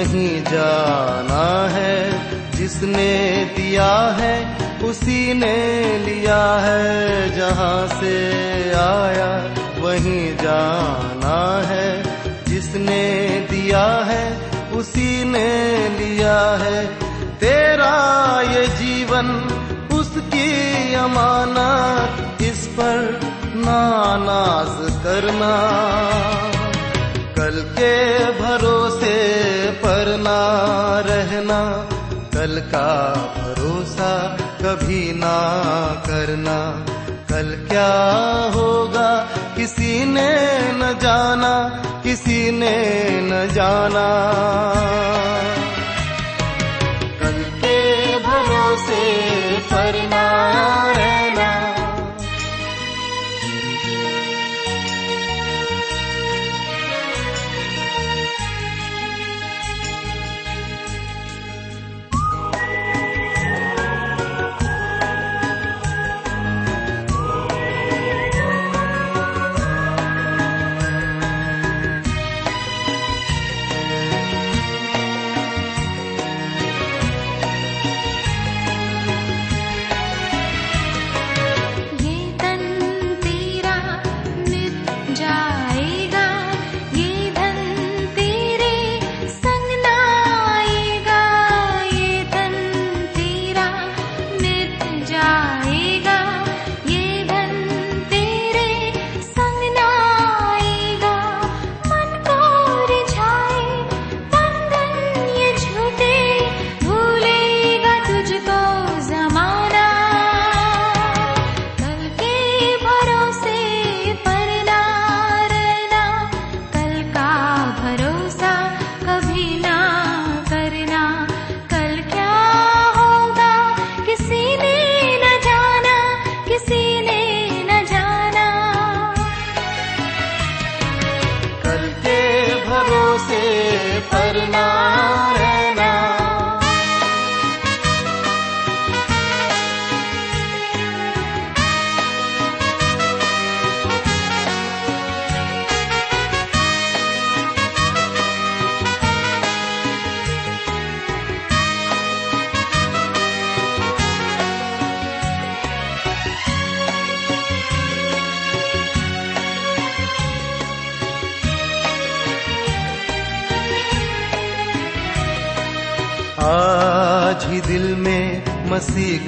वहीं जाना है। जिसने दिया है, उसी ने लिया है। जहाँ से आया, वहीं जाना है। जिसने दिया है, उसी ने लिया है। तेरा ये जीवन, उसकी अमानत, इस पर नानाज करना। कल के ना रहना, कल का भरोसा कभी ना करना। कल क्या होगा, किसी ने न जाना, किसी ने न जाना।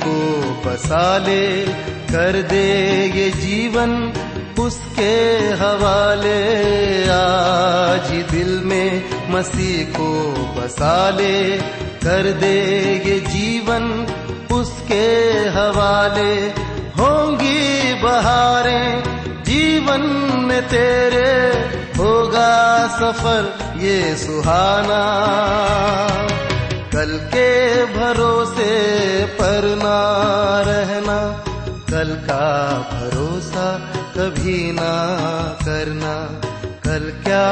को बसा ले, कर दे ये जीवन उसके हवाले। आज दिल में मसीह को बसा ले, कर दे ये जीवन उसके हवाले। होंगी बहारें, जीवन में तेरे होगा सफ़र ये सुहाना। कल के भरोसे ना रहना, कल का भरोसा कभी ना करना। कल क्या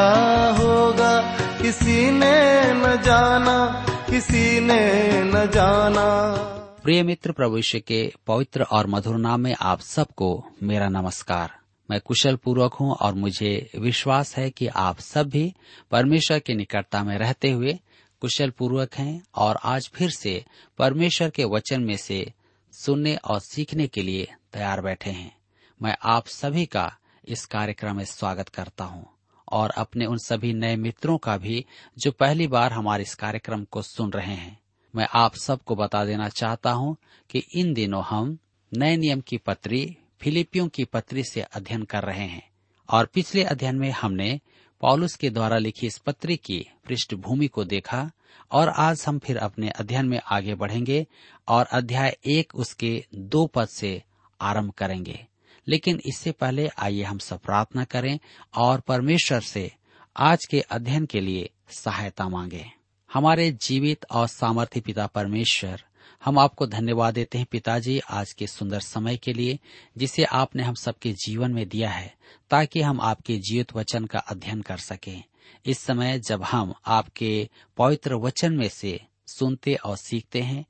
होगा, किसी ने न जाना, किसी ने न जाना। प्रिय मित्र यीशु के पवित्र और मधुर नाम में आप सबको मेरा नमस्कार। मैं कुशल पूर्वक हूँ और मुझे विश्वास है कि आप सब भी परमेश्वर की निकटता में रहते हुए कुशल पूर्वक हैं और आज फिर से परमेश्वर के वचन में से सुनने और सीखने के लिए तैयार बैठे हैं। मैं आप सभी का इस कार्यक्रम में स्वागत करता हूँ और अपने उन सभी नए मित्रों का भी जो पहली बार हमारे इस कार्यक्रम को सुन रहे हैं। मैं आप सबको बता देना चाहता हूँ कि इन दिनों हम नए नियम की पत्री, फिलिपियों की पत्री से अध्ययन कर रहे हैं और पिछले अध्ययन में हमने पॉलुस के द्वारा लिखी इस पत्री की पृष्ठभूमि को देखा, और आज हम फिर अपने अध्ययन में आगे बढ़ेंगे, और अध्याय एक उसके दो पद से आरंभ करेंगे। लेकिन इससे पहले आइए हम सब प्रार्थना करें, और परमेश्वर से आज के अध्ययन के लिए सहायता मांगे। हमारे जीवित और सामर्थ्य पिता परमेश्वर हम आपको धन्यवाद देते हैं पिताजी आज के सुंदर समय के लिए, जिसे आपने हम सबके जीवन में दिया है, ताकि हम आपके जीवित वचन का अध्ययन कर सकें। इस समय जब हम आपके पवित्र वचन में से सुनते और सीखते हैं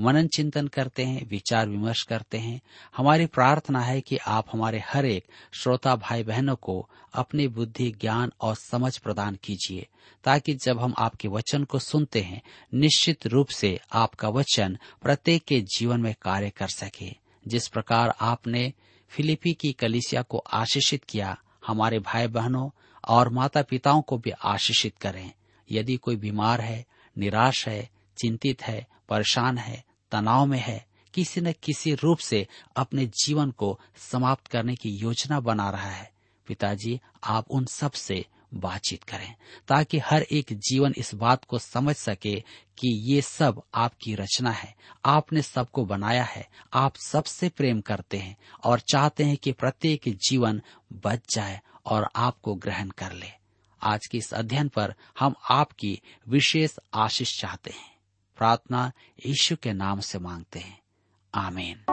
मनन चिंतन करते हैं, विचार विमर्श करते हैं। हमारी प्रार्थना है कि आप हमारे हर एक श्रोता भाई बहनों को अपनी बुद्धि, ज्ञान और समझ प्रदान कीजिए, ताकि जब हम आपके वचन को सुनते हैं, निश्चित रूप से आपका वचन प्रत्येक के जीवन में कार्य कर सके। जिस प्रकार आपने फिलिपी की कलिसिया को आशीषित किया, हमारे भाई बहनों और माता पिताओं को भी आशीषित करें। यदि कोई बीमार है, निराश है, चिंतित है, परेशान है तनाव में है, किसी न किसी रूप से अपने जीवन को समाप्त करने की योजना बना रहा है। पिताजी, आप उन सबसे बातचीत करें, ताकि हर एक जीवन इस बात को समझ सके कि ये सब आपकी रचना है। आपने सबको बनाया है। आप सबसे प्रेम करते हैं और चाहते हैं कि प्रत्येक जीवन बच जाए और आपको ग्रहण कर ले। आज के इस अध्ययन पर हम आपकी विशेष आशीष चाहते हैं। प्रार्थना यीशु के नाम से मांगते हैं। आमीन।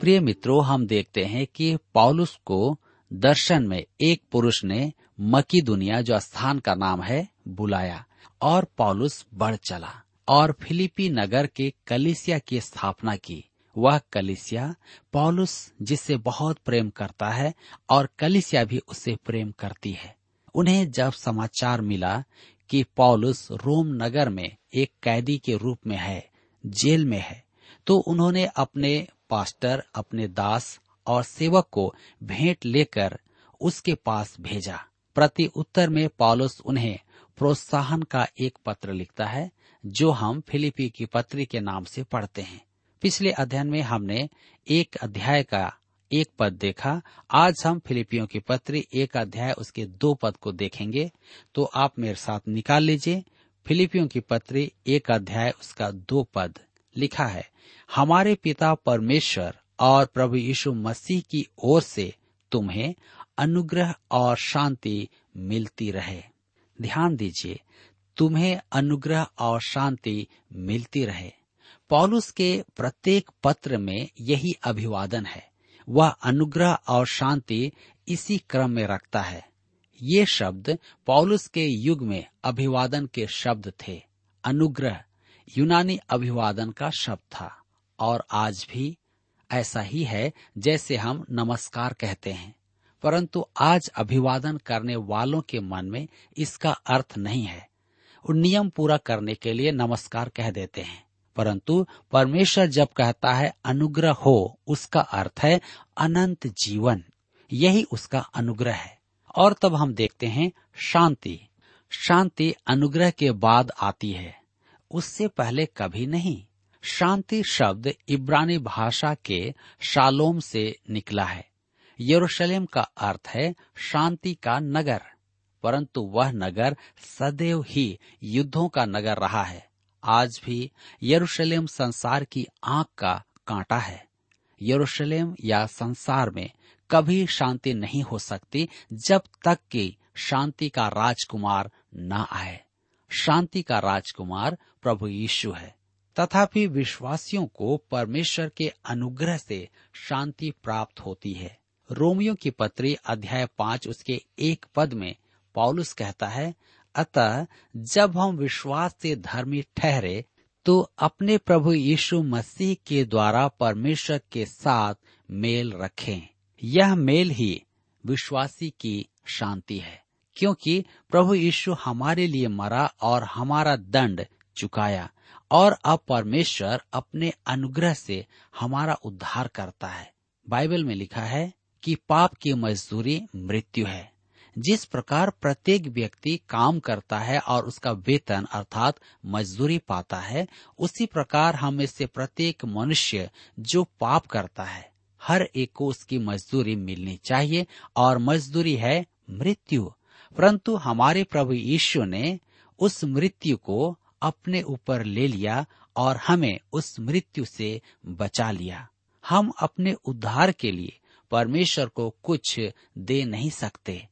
प्रिय मित्रों, हम देखते हैं कि पौलुस को दर्शन में एक पुरुष ने मकी दुनिया जो स्थान का नाम है, बुलाया और पौलुस बढ़ चला और फिलिपी नगर के कलिसिया की स्थापना की। वह कलिसिया, पौलुस जिससे बहुत प्रेम करता है और कलिसिया भी उससे प्रेम करती है। उन्हें जब समाचार मिला कि पॉलुस रोम नगर में एक कैदी के रूप में है, जेल में है। तो उन्होंने अपने पास्टर, अपने दास और सेवक को भेंट लेकर उसके पास भेजा। प्रति उत्तर में पॉलुस उन्हें प्रोत्साहन का एक पत्र लिखता है, जो हम फिलिपी की पत्री के नाम से पढ़ते हैं। पिछले अध्ययन में हमने एक अध्याय का एक पद देखा। आज हम फिलिपियों की पत्री एक अध्याय उसके दो पद को देखेंगे। तो आप मेरे साथ निकाल लीजिए। फिलिपियों की पत्री एक अध्याय उसका दो पद लिखा है। हमारे पिता परमेश्वर और प्रभु यीशु मसीह की ओर से तुम्हें अनुग्रह और शांति मिलती रहे। ध्यान दीजिए, तुम्हें अनुग्रह और शांति मिलती रहे। पॉलुस के प्रत्येक पत्र में यही अभिवादन है। वह अनुग्रह और शांति इसी क्रम में रखता है। ये शब्द पौलुस के युग में अभिवादन के शब्द थे। अनुग्रह, यूनानी अभिवादन का शब्द था। और आज भी ऐसा ही है जैसे हम नमस्कार कहते हैं। परंतु आज अभिवादन करने वालों के मन में इसका अर्थ नहीं है। वो नियम पूरा करने के लिए नमस्कार कह देते हैं। परंतु परमेश्वर जब कहता है, अनुग्रह हो, उसका अर्थ है अनंत जीवन। यही उसका अनुग्रह है। और तब हम देखते हैं शांति। शांति अनुग्रह के बाद आती है। उससे पहले कभी नहीं। शांति शब्द इब्रानी भाषा के शालोम से निकला है। यरूशलेम का अर्थ है शांति का नगर। परंतु वह नगर सदैव ही युद्धों का नगर रहा है। आज भी यरूशलेम संसार की आँख का कांटा है। यरूशलेम या संसार में कभी शांति नहीं हो सकती जब तक कि शांति का राजकुमार न आए। शांति का राजकुमार प्रभु यीशु है। तथापि विश्वासियों को परमेश्वर के अनुग्रह से शांति प्राप्त होती है। रोमियो की पत्री अध्याय पाँच, उसके एक पद में पॉलुस कहता है अतः जब हम विश्वास से धर्मी ठहरे तो अपने प्रभु यीशु मसीह के द्वारा परमेश्वर के साथ मेल रखें। यह मेल ही विश्वासी की शांति है, क्योंकि प्रभु यीशु हमारे लिए मरा और हमारा दंड चुकाया, और अब परमेश्वर अपने अनुग्रह से हमारा उद्धार करता है। बाइबल में लिखा है कि पाप की मजदूरी मृत्यु है। जिस प्रकार प्रत्येक व्यक्ति काम करता है और उसका वेतन अर्थात मजदूरी पाता है, उसी प्रकार हम इससे प्रत्येक मनुष्य जो पाप करता है, हर एक को उसकी मजदूरी मिलनी चाहिए और मजदूरी है मृत्यु। परंतु हमारे प्रभु यीशु ने उस मृत्यु को अपने ऊपर ले लिया और हमें उस मृत्यु से बचा लिया। हम अपने उद्धार के लिए परमेश्वर को कुछ दे नहीं सकते।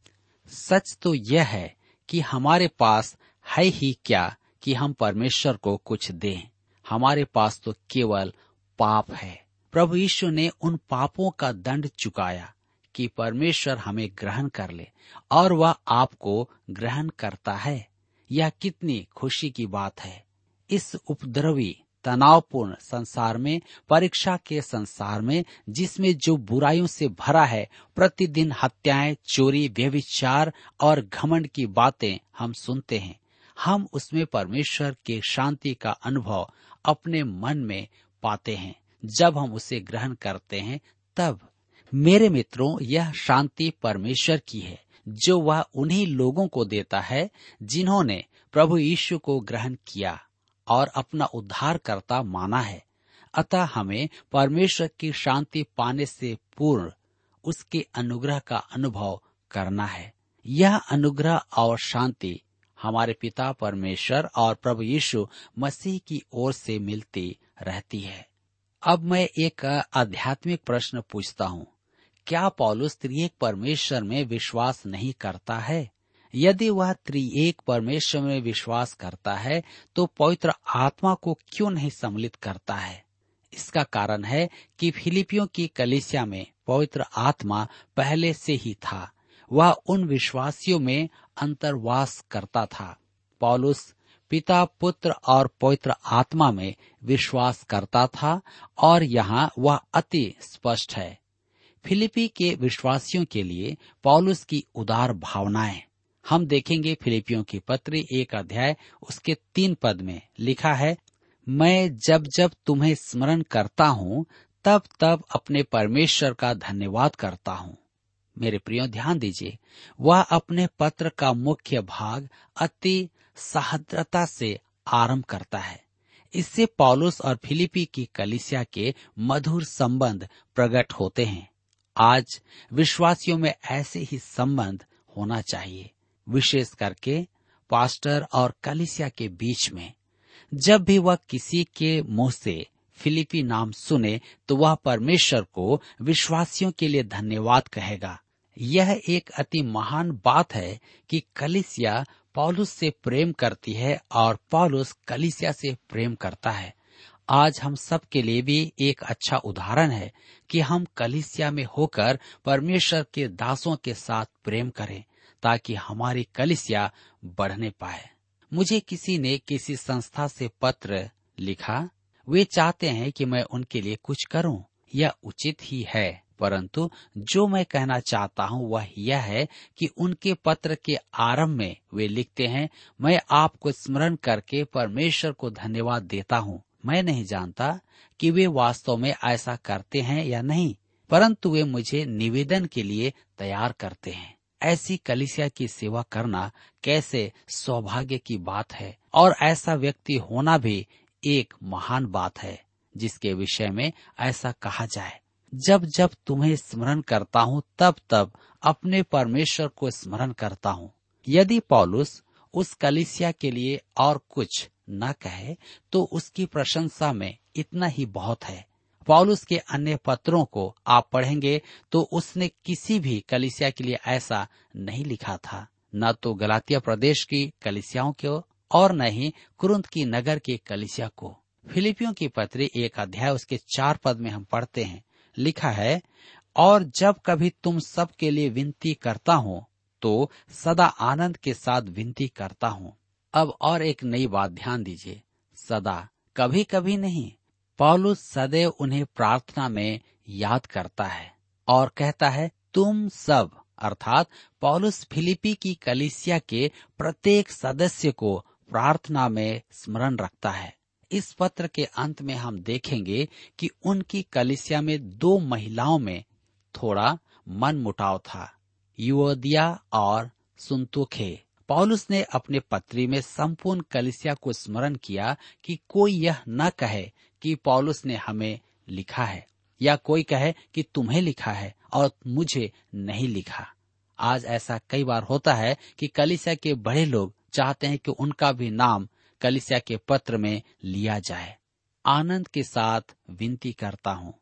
सच तो यह है कि हमारे पास है ही क्या कि हम परमेश्वर को कुछ दें। हमारे पास तो केवल पाप है। प्रभु यीशु ने उन पापों का दंड चुकाया कि परमेश्वर हमें ग्रहण कर ले और वह आपको ग्रहण करता है। यह कितनी खुशी की बात है। इस उपद्रवी तनावपूर्ण संसार में, परीक्षा के संसार में, जिसमें जो बुराइयों से भरा है, प्रतिदिन हत्याएँ, चोरी व्यविचार और घमंड की बातें हम सुनते हैं। हम उसमें परमेश्वर के शांति का अनुभव अपने मन में पाते हैं। जब हम उसे ग्रहण करते हैं, तब मेरे मित्रों, यह शांति परमेश्वर की है, जो वह उन्हीं लोगों को देता है, जिन्होंने प्रभु यीशु को ग्रहण किया। और अपना उद्धारकर्ता माना है। अतः हमें परमेश्वर की शांति पाने से पूर्ण उसके अनुग्रह का अनुभव करना है। यह अनुग्रह और शांति हमारे पिता परमेश्वर और प्रभु यीशु मसीह की ओर से मिलती रहती है। अब मैं एक आध्यात्मिक प्रश्न पूछता हूँ। क्या पौलुस त्रिएक परमेश्वर में विश्वास नहीं करता है? यदि वह त्रिएक परमेश्वर में विश्वास करता है तो पवित्र आत्मा को क्यों नहीं सम्मिलित करता है? इसका कारण है कि फिलिपियों की कलिसिया में पवित्र आत्मा पहले से ही था। वह उन विश्वासियों में अंतर्वास करता था। पौलुस पिता, पुत्र और पवित्र आत्मा में विश्वास करता था और यहाँ वह अति स्पष्ट है। फिलिपी के विश्वासियों के लिए पौलुस की उदार भावनाएँ। हम देखेंगे फिलिपियों की पत्री एक अध्याय, उसके तीन पद में लिखा है, मैं जब जब तुम्हें स्मरण करता हूँ, तब तब अपने परमेश्वर का धन्यवाद करता हूँ। मेरे प्रियो, ध्यान दीजिए, वह अपने पत्र का मुख्य भाग अति सहद्रता से आरंभ करता है। इससे पॉलुस और फिलिपी की कलिसिया के मधुर संबंध प्रकट होते हैं। आज विश्वासियों में ऐसे ही संबंध होना चाहिए। विशेष करके पास्टर और कलिसिया के बीच में। जब भी वह किसी के मुँह से फिलिपी नाम सुने तो वह परमेश्वर को विश्वासियों के लिए धन्यवाद कहेगा। यह एक अति महान बात है कि कलिसिया पौलुस से प्रेम करती है और पौलुस कलिसिया से प्रेम करता है। आज हम सब के लिए भी एक अच्छा उदाहरण है कि हम कलिसिया में होकर परमेश्वर के दासों के साथ प्रेम करें। ताकि हमारी कलिसिया बढ़ने पाए। मुझे किसी ने किसी संस्था से पत्र लिखा, वे चाहते हैं कि मैं उनके लिए कुछ करूँ, यह उचित ही है, परंतु जो मैं कहना चाहता हूँ वह यह है कि उनके पत्र के आरंभ में वे लिखते हैं, मैं आपको स्मरण करके परमेश्वर को धन्यवाद देता हूँ। मैं नहीं जानता कि वे वास्तव में ऐसा करते हैं या नहीं, परंतु वे मुझे निवेदन के लिए तैयार करते हैं। ऐसी कलिसिया की सेवा करना कैसे सौभाग्य की बात है? और ऐसा व्यक्ति होना भी एक महान बात है, जिसके विषय में ऐसा कहा जाए। जब जब तुम्हें स्मरण करता हूँ, तब तब अपने परमेश्वर को स्मरण करता हूँ। यदि पौलुस उस कलिसिया के लिए और कुछ न कहे तो उसकी प्रशंसा में इतना ही बहुत है। पौलुस के अन्य पत्रों को आप पढ़ेंगे तो उसने किसी भी कलिसिया के लिए ऐसा नहीं लिखा था। न तो गलातिया प्रदेश की कलिसियाओं को और न ही कुरुंत की नगर की कलिसिया को। फिलिपियों की पत्री एक अध्याय उसके चार पद में हम पढ़ते हैं। लिखा है, और जब कभी तुम सब के लिए विनती करता हूँ तो सदा आनंद के साथ विनती करता हूँ। अब और एक नई बात ध्यान दीजिए। सदा कभी कभी नहीं पौलुस सदैव उन्हें प्रार्थना में याद करता है और कहता है, तुम सब, अर्थात पौलुस फिलिपी की कलिसिया के प्रत्येक सदस्य को प्रार्थना में स्मरण रखता है। इस पत्र के अंत में हम देखेंगे कि उनकी कलिसिया में दो महिलाओं में थोड़ा मन मुटाव था, युवदिया और सुनतुखे पौलुस ने अपने पत्री में संपूर्ण कलिसिया को स्मरण किया कि कोई यह न कहे कि पौलुस ने हमें लिखा है, या कोई कहे कि तुम्हें लिखा है और मुझे नहीं लिखा। आज ऐसा कई बार होता है कि कलिसिया के बड़े लोग चाहते हैं कि उनका भी नाम कलिसिया के पत्र में लिया जाए। आनंद के साथ विनती करता हूँ।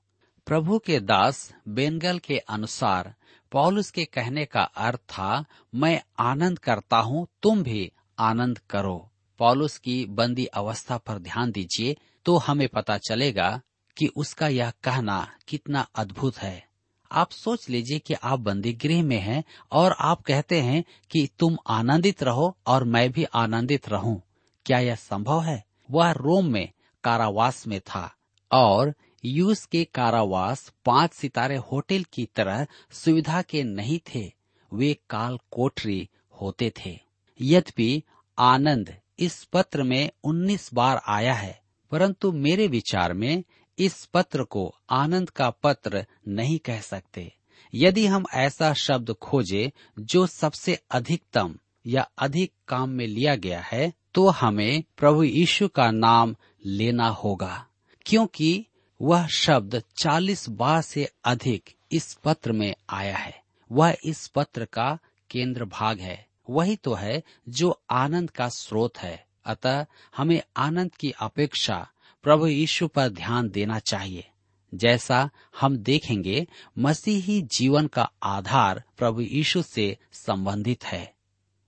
प्रभु के दास बेनगल के अनुसार पौलुस के कहने का अर्थ था, मैं आनंद करता हूँ, तुम भी आनंद करो। पौलुस की बंदी अवस्था पर ध्यान दीजिए। तो हमें पता चलेगा कि उसका यह कहना कितना अद्भुत है। आप सोच लीजिए कि आप बंदी गृह में हैं और आप कहते हैं कि तुम आनंदित रहो और मैं भी आनंदित रहूँ। क्या यह संभव है? वह रोम में, कारावास में था और यूस के कारावास पाँच सितारे होटल की तरह सुविधा के नहीं थे, वे काल कोठरी होते थे। यद्यपि आनंद इस पत्र में 19 बार आया है परंतु मेरे विचार में इस पत्र को आनंद का पत्र नहीं कह सकते। यदि हम ऐसा शब्द खोजे जो सबसे अधिकतम या अधिक काम में लिया गया है तो हमें प्रभु यीशु का नाम लेना होगा, क्योंकि वह शब्द चालीस बार से अधिक इस पत्र में आया है। वह इस पत्र का केंद्र भाग है। वही तो है जो आनंद का स्रोत है। अतः हमें आनंद की अपेक्षा प्रभु यीशु पर ध्यान देना चाहिए। जैसा हम देखेंगे, मसीही जीवन का आधार प्रभु यीशु से संबंधित है।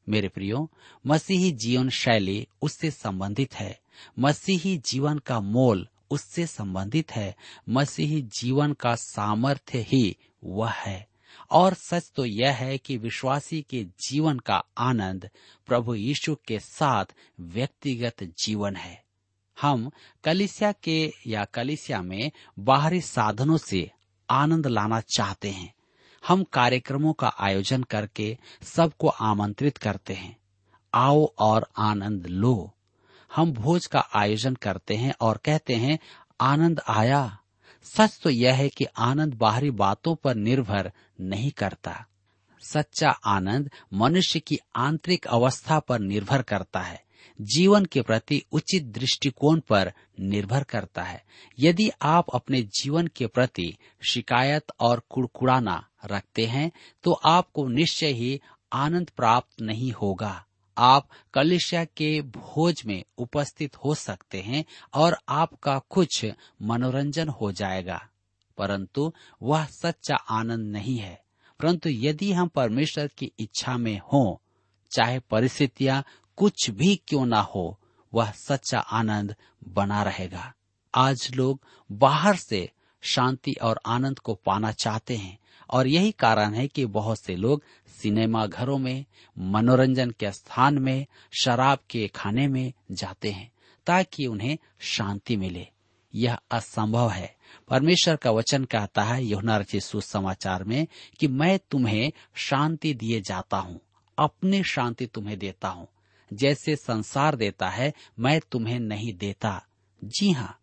मेरे प्रियो, मसीही जीवन शैली उससे संबंधित है। मसीही जीवन का मोल उससे संबंधित है। मसीही जीवन का सामर्थ्य ही वह है। और सच तो यह है कि विश्वासी के जीवन का आनंद प्रभु यीशु के साथ व्यक्तिगत जीवन है। हम कलिसिया के या कलिसिया में बाहरी साधनों से आनंद लाना चाहते हैं। हम कार्यक्रमों का आयोजन करके सबको आमंत्रित करते हैं। आओ और आनंद लो। हम भोज का आयोजन करते हैं और कहते हैं, आनंद आया। सच तो यह है कि आनंद बाहरी बातों पर निर्भर नहीं करता। सच्चा आनंद मनुष्य की आंतरिक अवस्था पर निर्भर करता है। जीवन के प्रति उचित दृष्टिकोण पर निर्भर करता है। यदि आप अपने जीवन के प्रति शिकायत और कुड़कुड़ाना रखते हैं तो आपको निश्चय ही आनंद प्राप्त नहीं होगा। आप कलिशा के भोज में उपस्थित हो सकते हैं और आपका कुछ मनोरंजन हो जाएगा। परंतु वह सच्चा आनंद नहीं है। परंतु यदि हम परमेश्वर की इच्छा में हो, चाहे परिस्थितियाँ कुछ भी क्यों ना हो, वह सच्चा आनंद बना रहेगा। आज लोग बाहर से शांति और आनंद को पाना चाहते हैं और यही कारण है कि बहुत से लोग सिनेमा घरों में, मनोरंजन के स्थान में, शराब के खाने में जाते हैं ताकि उन्हें शांति मिले। यह असंभव है। परमेश्वर का वचन कहता है यहुना रचित सुसमाचार में कि मैं तुम्हें शांति दिए जाता हूँ, अपनी शांति तुम्हें देता हूँ। जैसे संसार देता है, मैं तुम्हें नहीं देता। जी हाँ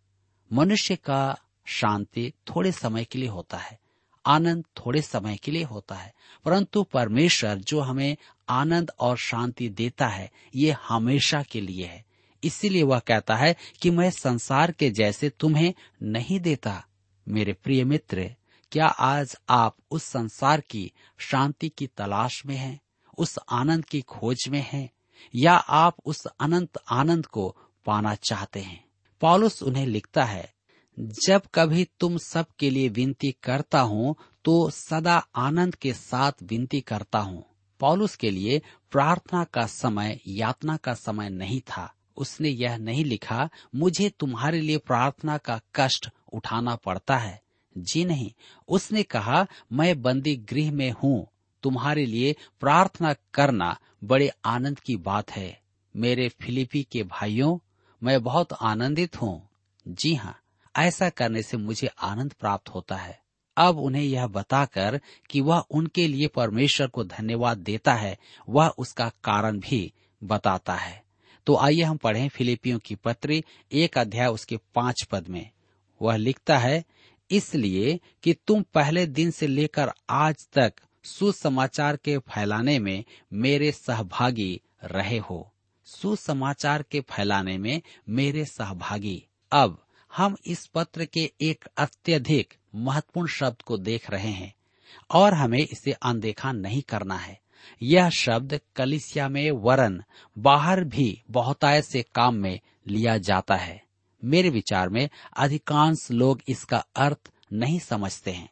मनुष्य का शांति थोड़े समय के लिए होता है, आनंद थोड़े समय के लिए होता है, परंतु परमेश्वर जो हमें आनंद और शांति देता है, ये हमेशा के लिए है। इसीलिए वह कहता है कि मैं संसार के जैसे तुम्हें नहीं देता। मेरे प्रिय मित्र, क्या आज आप उस संसार की शांति की तलाश में हैं, उस आनंद की खोज में हैं, या आप उस अनंत आनंद को पाना चाहते हैं? पॉलुस उन्हें लिखता है, जब कभी तुम सब के लिए विनती करता हूँ तो सदा आनंद के साथ विनती करता हूँ। पॉलुस के लिए प्रार्थना का समय, यातना का समय नहीं था। उसने यह नहीं लिखा, मुझे तुम्हारे लिए प्रार्थना का कष्ट उठाना पड़ता है। जी नहीं, उसने कहा, मैं बंदी गृह में हूँ, तुम्हारे लिए प्रार्थना करना बड़े आनंद की बात है। मेरे फिलिपी के भाइयों, मैं बहुत आनंदित हूँ। जी हाँ ऐसा करने से मुझे आनंद प्राप्त होता है। अब उन्हें यह बताकर कि वह उनके लिए परमेश्वर को धन्यवाद देता है, वह उसका कारण भी बताता है। तो आइए हम पढ़ें फिलिपियों की पत्री, एक अध्याय उसके पाँच पद में। वह लिखता है, इसलिए कि तुम पहले दिन से लेकर आज तक सुसमाचार के फैलाने में मेरे सहभागी रहे हो। सुसमाचार के फैलाने में मेरे सहभागी। अब हम इस पत्र के एक अत्यधिक महत्वपूर्ण शब्द को देख रहे हैं और हमें इसे अनदेखा नहीं करना है। यह शब्द कलिसिया में वरन बाहर भी बहुतायत से काम में लिया जाता है। मेरे विचार में अधिकांश लोग इसका अर्थ नहीं समझते हैं,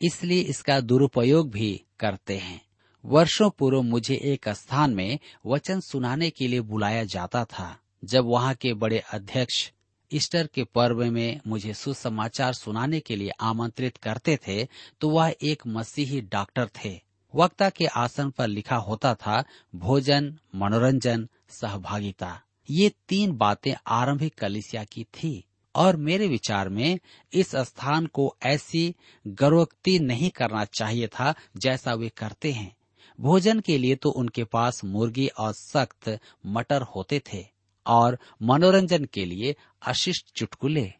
इसलिए इसका दुरुपयोग भी करते हैं। वर्षों पूर्व मुझे एक स्थान में वचन सुनाने के लिए बुलाया जाता था, जब वहाँ के बड़े अध्यक्ष ईस्टर के पर्व में मुझे सुसमाचार सुनाने के लिए आमंत्रित करते थे तो वह एक मसीही डॉक्टर थे। वक्ता के आसन पर लिखा होता था, भोजन, मनोरंजन, सहभागिता। ये तीन बातें आरंभिक कलिसिया की थी। और मेरे विचार में इस स्थान को ऐसी गर्वक्ति नहीं करना चाहिए था जैसा वे करते हैं। भोजन के लिए तो उनके पास मुर्गी और सख्त मटर होते थे और मनोरंजन के लिए अशिष्ट चुटकुले।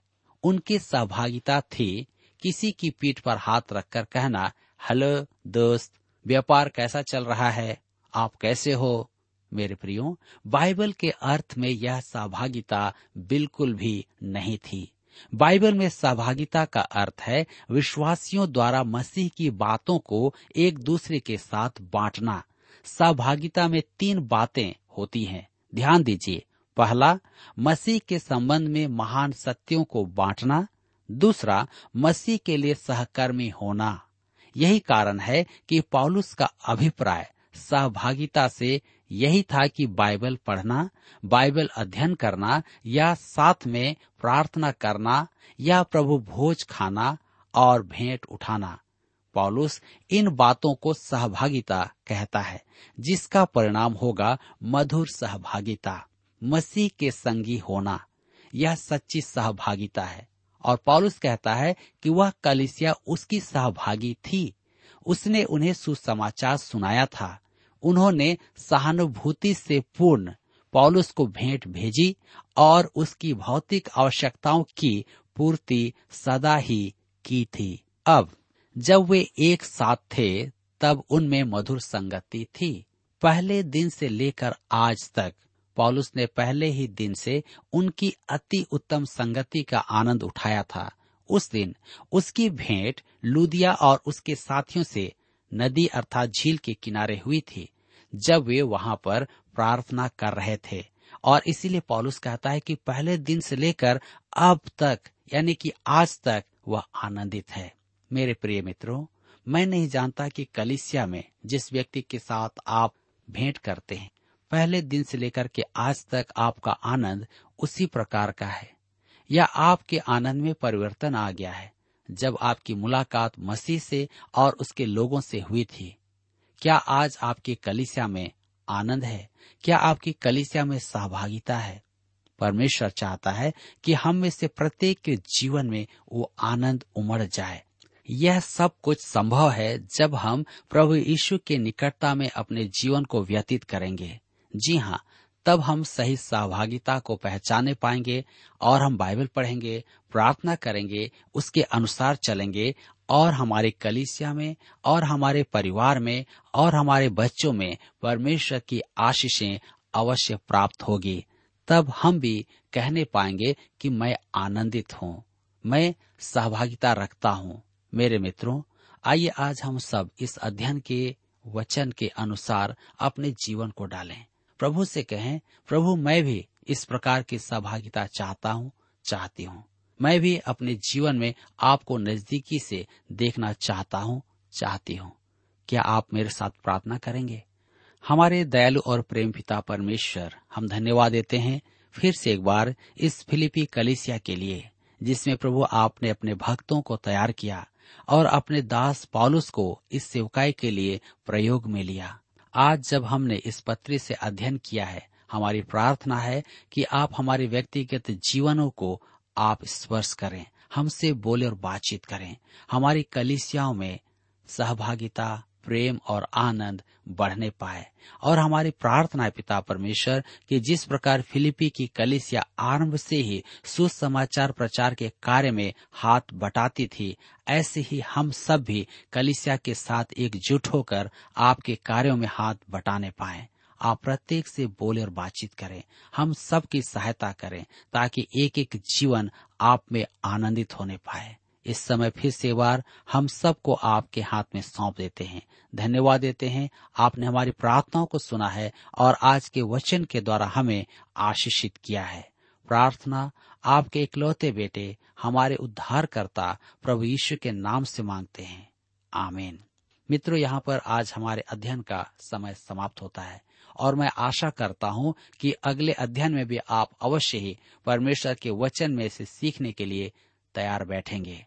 उनकी सहभागिता थी, किसी की पीठ पर हाथ रखकर कहना, हेलो, दोस्त व्यापार कैसा चल रहा है? आप कैसे हो? मेरे प्रियो, बाइबल के अर्थ में यह सहभागिता बिल्कुल भी नहीं थी। बाइबल में सहभागिता का अर्थ है विश्वासियों द्वारा मसीह की बातों को एक दूसरे के साथ बांटना। सहभागिता में तीन बातें होती हैं। ध्यान दीजिए। पहला, मसीह के संबंध में महान सत्यों को बांटना। दूसरा, मसीह के लिए सहकर्मी होना। यही कारण है कि पॉलुस का अभिप्राय सहभागिता से यही था कि बाइबल पढ़ना, बाइबल अध्ययन करना या साथ में प्रार्थना करना या प्रभु भोज खाना और भेंट उठाना। पॉलुस इन बातों को सहभागिता कहता है, जिसका परिणाम होगा मधुर सहभागिता, मसीह के संगी होना। यह सच्ची सहभागिता है। और पॉलुस कहता है कि वह कलिसिया उसकी सहभागी थी। उसने उन्हें सुसमाचार सुनाया था। उन्होंने सहानुभूति से पूर्ण पॉलुस को भेंट भेजी और उसकी भौतिक आवश्यकताओं की पूर्ति सदा ही की थी। अब, जब वे एक साथ थे, तब उनमें मधुर संगति थी। पहले दिन से लेकर आज तक पौलुस ने पहले ही दिन से उनकी अति उत्तम संगति का आनंद उठाया था। उस दिन उसकी भेंट लुदिया और उसके साथियों से नदी अर्थात झील के किनारे हुई थी, जब वे वहाँ पर प्रार्थना कर रहे थे। और इसीलिए पॉलुस कहता है कि पहले दिन से लेकर अब तक, यानी कि आज तक वह आनंदित है। मेरे प्रिय मित्रों, मैं नहीं जानता कि कलिसिया में जिस व्यक्ति के साथ आप भेंट करते हैं पहले दिन से लेकर के आज तक आपका आनंद उसी प्रकार का है, या आपके आनंद में परिवर्तन आ गया है, जब आपकी मुलाकात मसीह से और उसके लोगों से हुई थी। क्या आज आपकी कलिसिया में आनंद है? क्या आपकी कलिसिया में सहभागिता है? परमेश्वर चाहता है कि हम में से प्रत्येक के जीवन में वो आनंद उमड़ जाए। यह सब कुछ संभव है जब हम प्रभु यीशु के निकटता में अपने जीवन को व्यतीत करेंगे। जी हाँ तब हम सही सहभागिता को पहचाने पाएँगे और हम बाइबल पढ़ेंगे, प्रार्थना करेंगे, उसके अनुसार चलेंगे और हमारे कलिसिया में और हमारे परिवार में और हमारे बच्चों में परमेश्वर की आशीषें अवश्य प्राप्त होगी। तब हम भी कहने पाएँगे कि मैं आनंदित हूँ, मैं सहभागिता रखता हूँ। मेरे मित्रों, आइए आज हम सब इस अध्ययन के वचन के अनुसार अपने जीवन को डालें। प्रभु से कहें, प्रभु, मैं भी इस प्रकार की सहभागिता चाहता हूँ, चाहती हूँ। मैं भी अपने जीवन में आपको नजदीकी से देखना चाहता हूँ, चाहती हूँ। क्या आप मेरे साथ प्रार्थना करेंगे? हमारे दयालु और प्रेम पिता परमेश्वर, हम धन्यवाद देते हैं फिर से एक बार इस फिलिपी कलिसिया के लिए, जिसमें प्रभु आपने अपने भक्तों को तैयार किया और अपने दास पॉलुस को इस सेवकाई के लिए प्रयोग में लिया। आज जब हमने इस पत्री से अध्ययन किया है, हमारी प्रार्थना है कि आप हमारे व्यक्तिगत जीवनों को आप स्पर्श करें, हमसे बोले और बातचीत करें। हमारी कलिसियाओं में सहभागिता प्रेम और आनंद बढ़ने पाए। और हमारी प्रार्थना पिता परमेश्वर, कि जिस प्रकार फिलिपी की कलिसिया आरंभ से ही सुसमाचार प्रचार के कार्य में हाथ बटाती थी, ऐसे ही हम सब भी कलिसिया के साथ एकजुट होकर आपके कार्यों में हाथ बटाने पाए। आप प्रत्येक से बोले और बातचीत करें। हम सबकी सहायता करें, ताकि एक एक जीवन आप में आनंदित होने पाए। इस समय फिर से बार हम सबको आपके हाथ में सौंप देते हैं। धन्यवाद देते हैं। आपने हमारी प्रार्थनाओं को सुना है और आज के वचन के द्वारा हमें आशीषित किया है। प्रार्थना, आपके इकलौते बेटे, हमारे उद्धारकर्ता, प्रभु यीशु के नाम से मांगते हैं। आमीन। मित्रों, यहाँ पर आज हमारे अध्ययन का समय समाप्त होता है और मैं आशा करता हूँ कि अगले अध्ययन में भी आप अवश्य ही परमेश्वर के वचन में से सीखने के लिए तैयार बैठेंगे।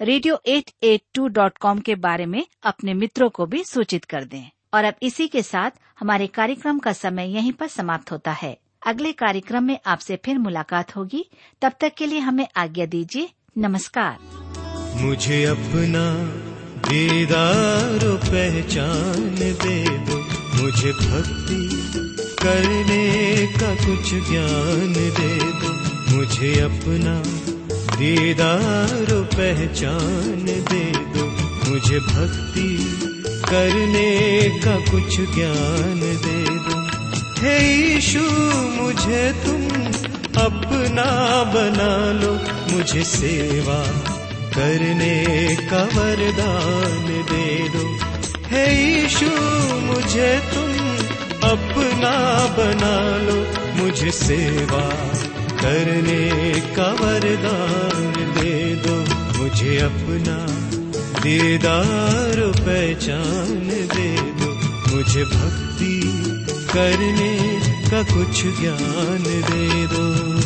radio eight eight two dot com के बारे में अपने मित्रों को भी सूचित कर दें। और अब इसी के साथ हमारे कार्यक्रम का समय यहीं पर समाप्त होता है। अगले कार्यक्रम में आपसे फिर मुलाकात होगी। तब तक के लिए हमें आज्ञा दीजिए। नमस्कार। मुझे अपना दीदार पहचान दे दो। मुझे भक्ति करने का कुछ ज्ञान दे दो। मुझे अपना दीदार पहचान दे दो। मुझे भक्ति करने का कुछ ज्ञान दे दो। हे यीशु, मुझे तुम अपना बना लो। मुझे सेवा करने का वरदान दे दो। हे यीशु, मुझे तुम अपना बना लो। मुझे सेवा करने का वरदान दे दो। मुझे अपना दीदार पहचान दे दो। मुझे भक्ति करने का कुछ ज्ञान दे दो।